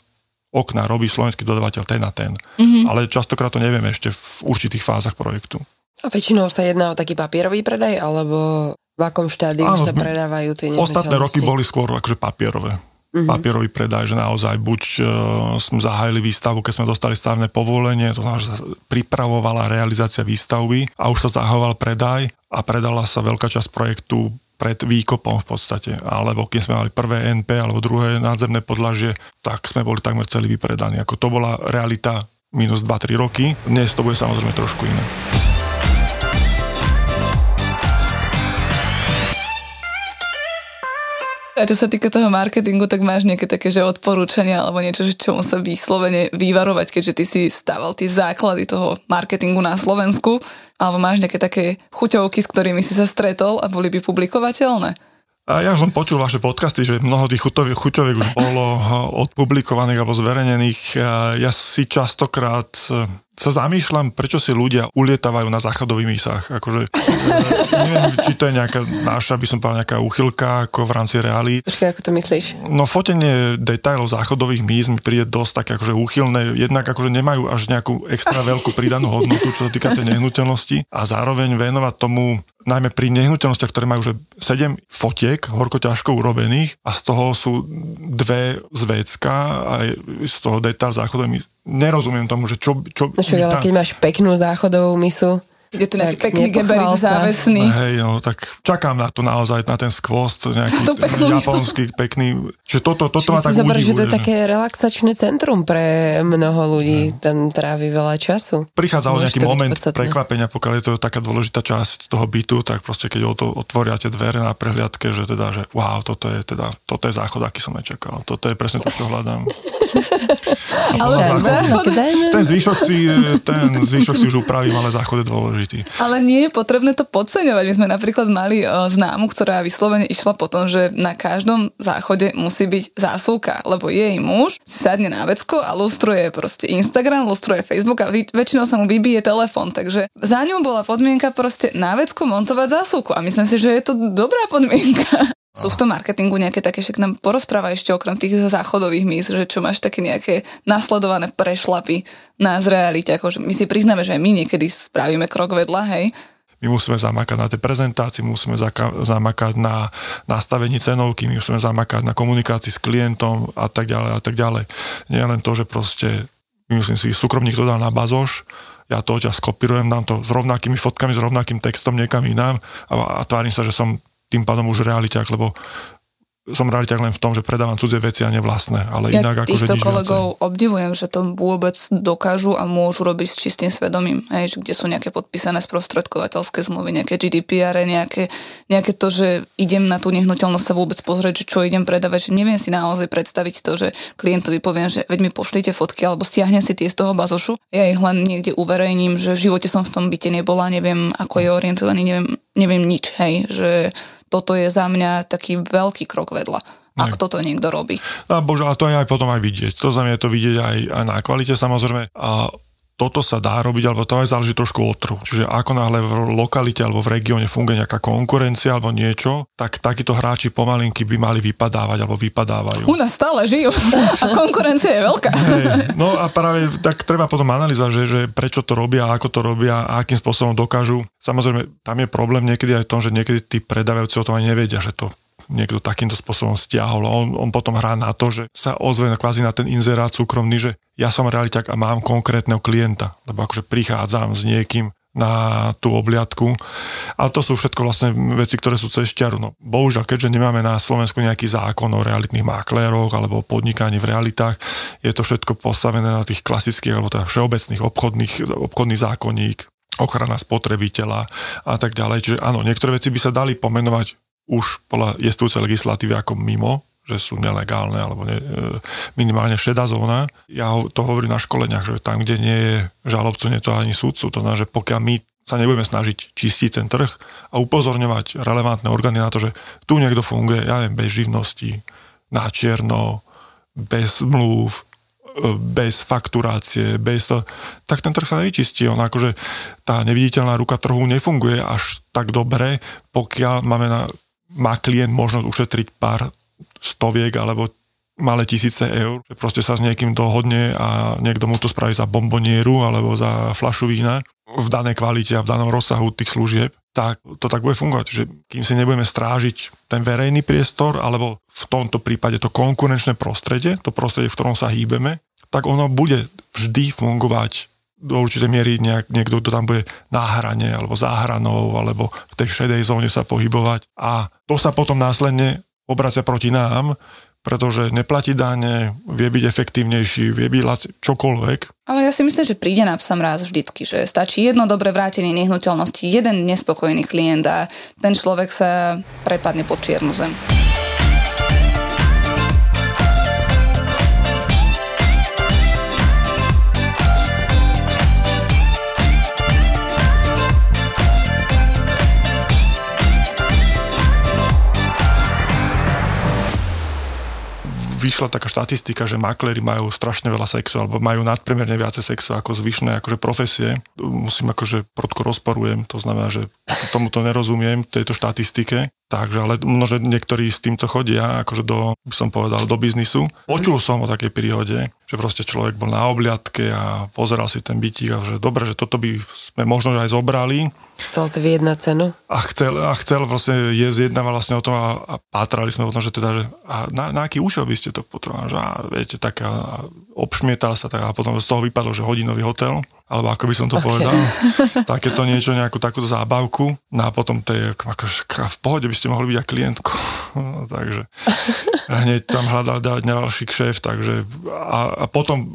okná robí slovenský dodavateľ ten a ten. Mm-hmm. Ale častokrát to nevieme ešte v určitých fázach projektu. A väčšinou sa jedná o taký papierový predaj, alebo v akom štádiu Áno, sa predávajú tie Ostatné roky boli skôr akože papierové uh-huh. papierový predaj, že naozaj buď uh, sme zahájili výstavu, keď sme dostali stavné povolenie, to znamená, že sa pripravovala realizácia výstavby a už sa zahoval predaj a predala sa veľká časť projektu pred výkopom v podstate, alebo keď sme mali prvé NP alebo druhé nádzemné podlažie, tak sme boli takmer celý vypredaní. Ako to bola realita minus 2-3 roky, dnes to bude samozrejme trošku iné. A čo sa týka toho marketingu, tak máš nejaké také, že odporúčania alebo niečo, že čomu sa vyslovene vyvarovať, keďže ty si stával tie základy toho marketingu na Slovensku, alebo máš nejaké také chuťovky, s ktorými si sa stretol a boli by publikovateľné? A ja som počul vaše podcasty, že mnoho tých chuťoviek, chuťoviek už bolo odpublikovaných alebo zverejnených. Ja si častokrát sa zamýšľam, prečo si ľudia ulietávajú na záchodových misách. Akože, neviem, či to je nejaká naša, by som povedal, nejaká úchylka ako v rámci reality. Počkaj, ako to myslíš? No fotenie detailov záchodových míst mi príde dosť také akože úchylné. Jednak akože nemajú až nejakú extra veľkú pridanú hodnotu, čo sa týka tej nehnuteľnosti a zároveň venovať tomu najmä pri nehnuteľnostiach, ktoré majú už 7 fotiek horko ťažko urobených a z toho sú dve z vecka a z toho detail záchodových nerozumiem tomu, že čo... čo čo, ale keď máš peknú záchodovú misu, Je to nejaký tak, pekný geberit závesný. Hej, no, tak čakám na to naozaj, na ten skvost, nejaký to japonský, pekný. Čiže toto, toto ma tak zober, že to je také relaxačné centrum pre mnoho ľudí, hej. tam trávi veľa času. Prichádza o nejaký moment prekvapenia, pokiaľ je to taká dôležitá časť toho bytu, tak proste keď to otvoria tie dvere na prehliadke, že teda, že wow, toto je teda, toto je záchod, aký som nečakal. Toto je presne to, čo hľadám. ale záchod, ten zvyšok si, ten zvyšok si už upravím, ale záchod je dôležitý. Ale nie je potrebné to podceňovať. My sme napríklad mali uh, známu, ktorá vyslovene išla po tom, že na každom záchode musí byť zásuvka, lebo jej muž si sadne na vecko a lustruje proste Instagram, lustruje Facebook a väčšinou sa mu vybije telefón. Takže za ňou bola podmienka proste na vecko montovať zásuvku a myslím si, že je to dobrá podmienka. Sú v tom marketingu nejaké také, však nám porozpráva ešte okrem tých záchodových mís, že čo máš také nejaké nasledované prešlapy na realite, akože my si priznáme, že aj my niekedy spravíme krok vedľa, hej, my musíme zamakať na tej prezentácii, musíme zaka- zamakať na nastavení cenovky, my musíme zamakať na komunikácii s klientom a tak ďalej a tak ďalej. Nie len to, že proste, myslím si, súkromník to dal na bazoš, ja to ťa skopírujem, dám to s rovnakými fotkami, s rovnakým textom niekam inám a, a tvárim sa, že som tým pádom už realiťák, lebo som realiťák len v tom, že predávam cudzie veci a nevlastné, ale ja inak akože nič kolegov viacej. obdivujem, že to vôbec dokážu a môžu robiť s čistým svedomím, hej, že kde sú nejaké podpísané sprostredkovateľské zmluvy, nejaké GDPR, nejaké, nejaké to, že idem na tú nehnuteľnosť sa vôbec pozrieť, že čo idem predávať, že neviem si naozaj predstaviť to, že klientovi poviem, že veď mi pošlite fotky alebo stiahnem si tie z toho bazošu, ja ich len niekde uverejním, že v živote som v tom byte nebola, neviem, ako je orientovaný, neviem, neviem nič, hej, že toto je za mňa taký veľký krok vedľa ak toto niekto robí. A bože, a to je aj potom aj vidieť. To znamená, je to vidieť aj, aj na kvalite samozrejme. A toto sa dá robiť, alebo to aj záleží trošku od trhu. Čiže ako náhle v lokalite alebo v regióne funguje nejaká konkurencia alebo niečo, tak takíto hráči pomalinky by mali vypadávať alebo vypadávajú. U nás stále žijú a konkurencia je veľká. Hey, no a práve tak treba potom analýzať, že, že prečo to robia, ako to robia a akým spôsobom dokážu. Samozrejme, tam je problém niekedy aj v tom, že niekedy tí predávajúci o tom aj nevedia, že to niekto takýmto spôsobom stiahol. On, on potom hrá na to, že sa ozve kvázi na ten inzerát súkromný, že ja som realiťak a mám konkrétneho klienta, lebo akože prichádzam s niekým na tú obliadku. Ale to sú všetko vlastne veci, ktoré sú cez ťaru. No, bohužiaľ, keďže nemáme na Slovensku nejaký zákon o realitných makléroch alebo podnikaní v realitách, je to všetko postavené na tých klasických alebo teda všeobecných obchodných, obchodný zákonník, ochrana spotrebiteľa a tak ďalej. Čiže áno, niektoré veci by sa dali pomenovať už podľa jestvujúcej legislatívy ako mimo, že sú nelegálne alebo ne, e, minimálne šedá zóna. Ja to hovorím na školeniach, že tam, kde nie je žalobcu, nie je to ani súdcu. To znamená, že pokiaľ my sa nebudeme snažiť čistiť ten trh a upozorňovať relevantné orgány na to, že tu niekto funguje, ja neviem, bez živnosti, na čierno, bez mluv, e, bez fakturácie, bez to, tak ten trh sa nevyčistí. On akože tá neviditeľná ruka trhu nefunguje až tak dobre, pokiaľ máme na má klient možnosť ušetriť pár stoviek alebo malé tisíce eur, že proste sa s niekým dohodne a niekto mu to spraví za bombonieru alebo za flašu vína v danej kvalite a v danom rozsahu tých služieb, tak to tak bude fungovať. Že kým si nebudeme strážiť ten verejný priestor alebo v tomto prípade to konkurenčné prostredie, to prostredie, v ktorom sa hýbeme, tak ono bude vždy fungovať do určitej miery nejak, niekto, kto tam bude na hrane alebo za hranou alebo v tej šedej zóne sa pohybovať a to sa potom následne obracia proti nám, pretože neplatí dane, vie byť efektívnejší, vie byť čokoľvek. Ale ja si myslím, že príde nám sam raz vždycky, že stačí jedno dobré vrátenie nehnuteľnosti, jeden nespokojný klient a ten človek sa prepadne pod čiernu zem. Vyšla taká štatistika, že makléri majú strašne veľa sexu, alebo majú nadpremerne viacej sexu ako zvyšné akože profesie. Musím akože protko rozporujem, to znamená, že tomuto nerozumiem, tejto štatistike. Takže, ale množe niektorí s týmto chodia, akože do, by som povedal, do biznisu. Počul som o takej príhode, že proste človek bol na obliadke a pozeral si ten bytík a že dobre, že toto by sme možno aj zobrali. Chcel si vyjednať cenu? A chcel, a chcel vlastne, je zjednával vlastne o tom a, a pátrali sme o tom, že teda, že a na, na aký účel by ste to potrebovali, že a, viete, tak a, a obšmietal sa tak a potom z toho vypadlo, že hodinový hotel alebo ako by som to okay. povedal, takéto niečo, nejakú takú zábavku, no a potom to je akože v pohode by ste mohli byť aj klientku. No, takže hneď tam hľadal dať ďalší kšef, takže a, a potom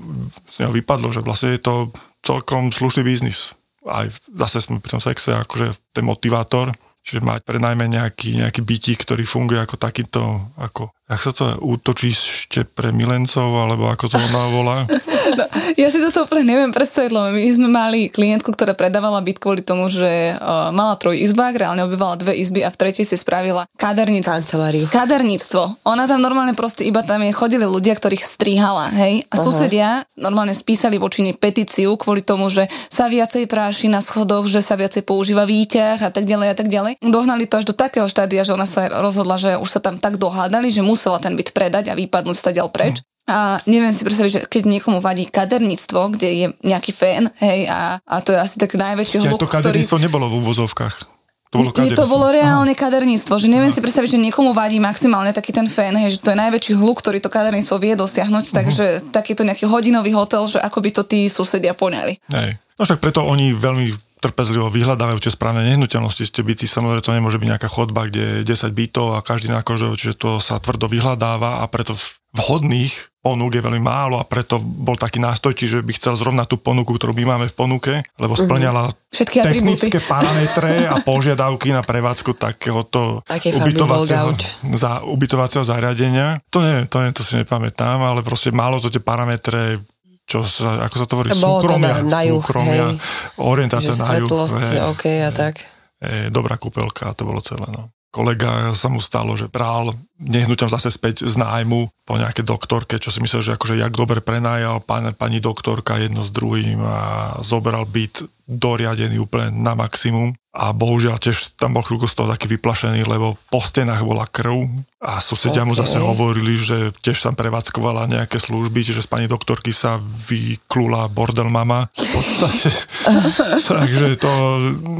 z neho vypadlo, že vlastne je to celkom slušný biznis. Aj zase sme pri tom sexe, akože ten motivátor, čiže mať pre najmä nejaký, nejaký bytík, ktorý funguje ako takýto, ako jak sa to útočište pre milencov, alebo ako to ona volá? No, ja si toto úplne neviem predstaviť, lebo my sme mali klientku, ktorá predávala byt kvôli tomu, že uh, mala troj izbák, reálne obyvala dve izby a v tretej si spravila kaderníctvo. Kanceláriu. Kaderníctvo. Ona tam normálne proste iba tam je, chodili ľudia, ktorých strihala, hej? A Aha. susedia normálne spísali voči nej petíciu kvôli tomu, že sa viacej práši na schodoch, že sa viacej používa výťah a tak ďalej a tak ďalej. Dohnali to až do takého štádia, že ona sa rozhodla, že už sa tam tak dohádali, že musela ten byt predať a vypadnúť sa ďal preč. Mm. A neviem si predstaviť, že keď niekomu vadí kaderníctvo, kde je nejaký fén, hej, a, a to je asi tak najväčší hluk, ja, to kaderníctvo ktorý... nebolo v úvozovkách. To bolo, Nie, to bolo reálne Aha. kaderníctvo, že neviem Aha. si predstaviť, že niekomu vadí maximálne taký ten fén, hej, že to je najväčší hluk, ktorý to kaderníctvo vie dosiahnuť, uh-huh. takže takýto nejaký hodinový hotel, že ako by to tí susedia poňali. Hej. No však preto oni veľmi trpezlivo vyhľadávajú tie správne nehnuteľnosti ste byty. Samozrejme, to nemôže byť nejaká chodba, kde je 10 bytov a každý na kože, čiže to sa tvrdo vyhľadáva a preto vhodných ponúk je veľmi málo a preto bol taký nástoj, že by chcel zrovna tú ponuku, ktorú my máme v ponuke, lebo mhm. splňala Všetky technické parametre a požiadavky na prevádzku takéhoto ubytovacieho, za, ubytovacieho zariadenia. To nie, to, nie, to si nepamätám, ale proste málo to tie parametre čo sa, ako sa to hovorí, súkromia, to na, na juh, súkromia hej, orientácia na juh. Hej, okay, a tak. Hej, dobrá kúpelka, to bolo celé. No kolega sa mu stalo, že bral nehnuteľ zase späť z nájmu po nejaké doktorke, čo si myslel, že akože jak dobre prenajal pán, pani doktorka jedno s druhým a zoberal byt doriadený úplne na maximum a bohužiaľ tiež tam bol chvíľku z toho taký vyplašený, lebo po stenách bola krv a susedia okay. mu zase hovorili, že tiež tam prevádzkovala nejaké služby, čiže z pani doktorky sa vyklula bordel mama. Takže to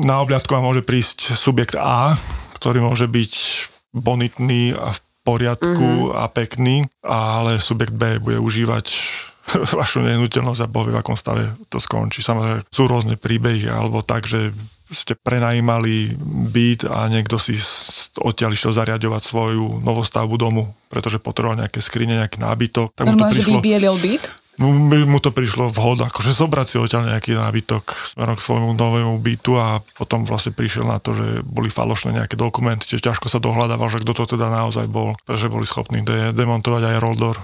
na obľadku môže prísť subjekt A, ktorý môže byť bonitný a v poriadku mm-hmm. a pekný, ale subjekt B bude užívať vašu nehnuteľnosť a bohvie v akom stave to skončí. Samozrejme, sú rôzne príbehy, alebo tak, že ste prenajímali byt a niekto si odtiaľ išiel zariadovať svoju novostavbu domu, pretože potreboval nejaké skrine, nejaký nábytok. Tak Normálne, prišlo... že vybielil byt? mu, mu to prišlo vhod, akože zobrať si odtiaľ nejaký nábytok smerom k svojmu novému bytu a potom vlastne prišiel na to, že boli falošné nejaké dokumenty, čiže ťažko sa dohľadával, že kto to teda naozaj bol, pretože boli schopní de- demontovať aj roldor.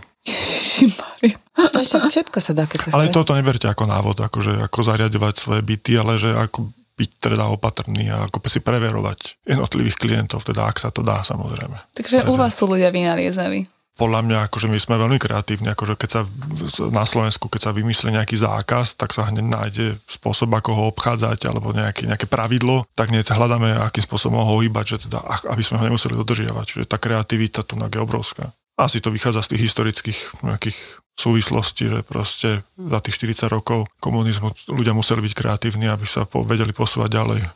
To všetko sa dá, keď sa Ale toto neberte ako návod, akože ako zariadovať svoje byty, ale že ako byť teda opatrný a ako si preverovať jednotlivých klientov, teda ak sa to dá samozrejme. Takže, u vás sú ľudia vynaliezaví podľa mňa, akože my sme veľmi kreatívni, akože keď sa na Slovensku, keď sa vymyslí nejaký zákaz, tak sa hneď nájde spôsob, ako ho obchádzať, alebo nejaké, nejaké pravidlo, tak hneď hľadáme, akým spôsobom ho hýbať, že teda, aby sme ho nemuseli dodržiavať. Čiže tá kreativita tu je obrovská. Asi to vychádza z tých historických nejakých súvislostí, že proste za tých 40 rokov komunizmu ľudia museli byť kreatívni, aby sa po, vedeli posúvať ďalej.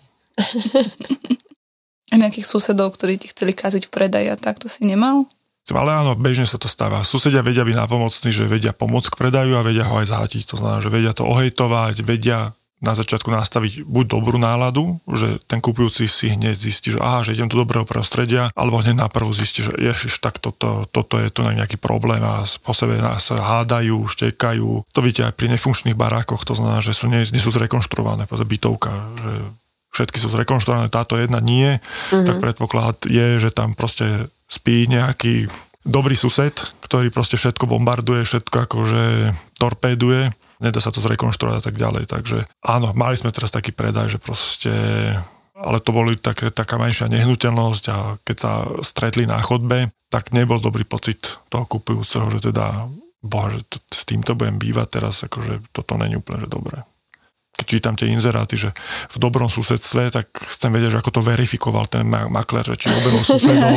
A nejakých susedov, ktorí ti chceli kaziť v predaji a tak, to si nemal? Ale áno, bežne sa to stáva. Susedia vedia byť napomocní, že vedia pomôcť k predaju a vedia ho aj zhatiť. To znamená, že vedia to ohejtovať, vedia na začiatku nastaviť buď dobrú náladu, že ten kupujúci si hneď zistí, že aha, že idem do dobrého prostredia, alebo hneď na prvú zistí, že ježiš, tak toto, toto je tu nejaký problém a po sebe nás hádajú, štekajú. To vidíte aj pri nefunkčných barákoch, to znamená, že sú, nie, nie sú zrekonštruované, bytovka, že všetky sú zrekonštruované, táto jedna nie, mm-hmm. tak predpoklad je, že tam proste spí nejaký dobrý sused, ktorý proste všetko bombarduje, všetko akože torpéduje, nedá sa to zrekonštruovať a tak ďalej. Takže áno, mali sme teraz taký predaj, že proste ale to boli tak, taká menšia nehnuteľnosť a keď sa stretli na chodbe, tak nebol dobrý pocit toho kupujúceho, že teda boha, že to, s týmto budem bývať teraz, akože toto není úplne že dobré keď čítam tie inzeráty, že v dobrom susedstve, tak chcem vedieť, že ako to verifikoval ten makler, že či obenou susedov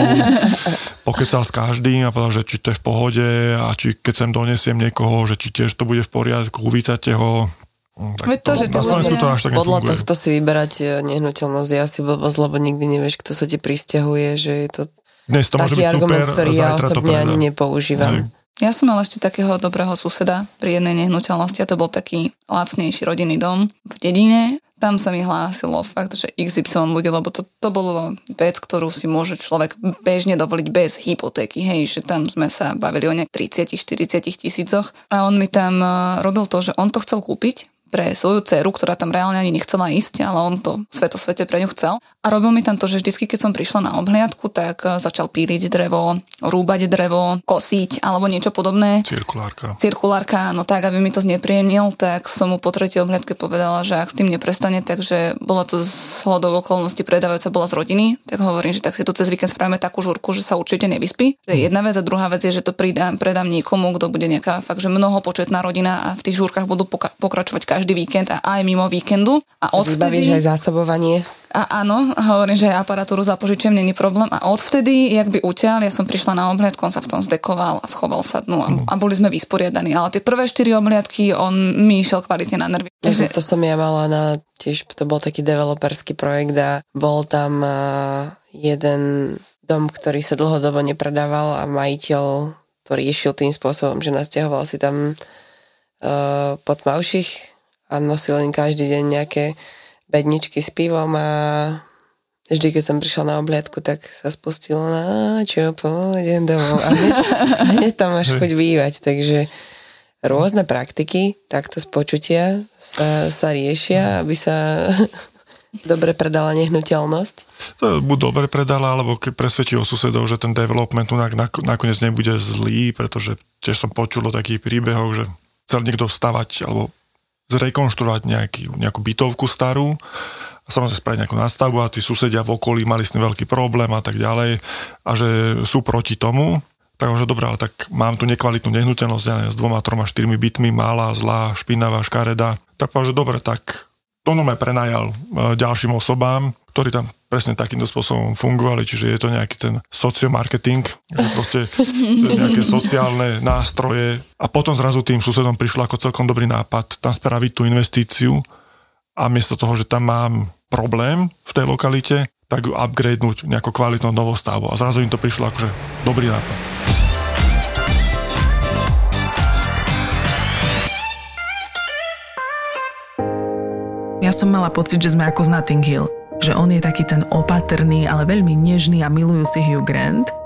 pokecal s každým a povedal, že či to je v pohode a či keď sem donesiem niekoho, že či tiež to bude v poriadku, uvítate ho, hm, tak to, že to, ľudia, to až tak podľa nefunguje. tohto si vyberať e, nehnuteľnosť je asi blbosť, lebo nikdy nevieš, kto sa ti pristahuje, že je to Dnes to taký môže byť argument, super, ktorý ja osobne ani nepoužívam. Hej Ja som mala ešte takého dobrého suseda pri jednej nehnuteľnosti a to bol taký lacnejší rodinný dom v dedine. Tam sa mi hlásilo fakt, že XY ľudí, lebo to, to bolo vec, ktorú si môže človek bežne dovoliť bez hypotéky. Hej, že tam sme sa bavili o nejak 30-40 tisícoch a on mi tam eh, robil to, že on to chcel kúpiť pre svoju dceru, ktorá tam reálne ani nechcela ísť, ale on to sveto svete pre ňu chcel. A robil mi tam to, že vždy, keď som prišla na obhliadku, tak eh, začal píliť drevo, rúbať drevo, kosiť alebo niečo podobné. Cirkulárka. Cirkulárka, no tak, aby mi to zneprienil, tak som mu po tretej obhliadke povedala, že ak s tým neprestane, takže bola to z hodou okolností predávajúca bola z rodiny, tak hovorím, že tak si tu cez víkend spravíme takú žurku, že sa určite nevyspí. To je jedna vec a druhá vec je, že to pridám, predám niekomu, kto bude nejaká fakt, že mnohopočetná rodina a v tých žúrkach budú poka- pokračovať každý víkend a aj mimo víkendu. A odvtedy... aj zásobovanie. A áno, hovorím, že aparatúru zapožičujem, není problém. A odvtedy, jak by utiaľ, ja som prišla na obhliadku, on sa v tom zdekoval a schoval sa dnu a, a boli sme vysporiadaní. Ale tie prvé štyri obhliadky, on mi išiel kvalitne na nervy. Takže... To som ja mala na, tiež to bol taký developerský projekt a bol tam uh, jeden dom, ktorý sa dlhodobo nepredával a majiteľ to riešil tým spôsobom, že nasťahoval si tam uh, pod Maušich a nosil im každý deň nejaké bedničky s pivom a vždy, keď som prišla na obliadku, tak sa spustilo na čo, pôjdem domov a hneď, tam máš chuť bývať, takže rôzne praktiky takto z sa, sa riešia, aby sa dobre predala nehnuteľnosť? To buď dobre predala, alebo keď presvedčí o susedov, že ten development nakoniec nebude zlý, pretože tiež som počul o takých príbehoch, že chcel niekto stavať alebo zrekonštruovať nejaký, nejakú bytovku starú a samozrejme spraviť nejakú nastavbu a tí susedia v okolí mali s tým veľký problém a tak ďalej a že sú proti tomu. Takže dobre, ale tak mám tu nekvalitnú nehnuteľnosť, ja neviem, s dvoma, troma, štyrmi bytmi, malá, zlá, špinavá, škareda. Tak povedal, že dobre, tak to nome prenajal e, ďalším osobám, ktorí tam presne takýmto spôsobom fungovali, čiže je to nejaký ten sociomarketing, že proste cez nejaké sociálne nástroje. A potom zrazu tým susedom prišlo ako celkom dobrý nápad tam spraviť tú investíciu a miesto toho, že tam mám problém v tej lokalite, tak ju upgradenúť nejakou kvalitnou novostavbou a zrazu im to prišlo akože dobrý nápad. Ja som mala pocit, že sme ako z Notting Hill že on je taký ten opatrný, ale veľmi nežný a milujúci Hugh Grant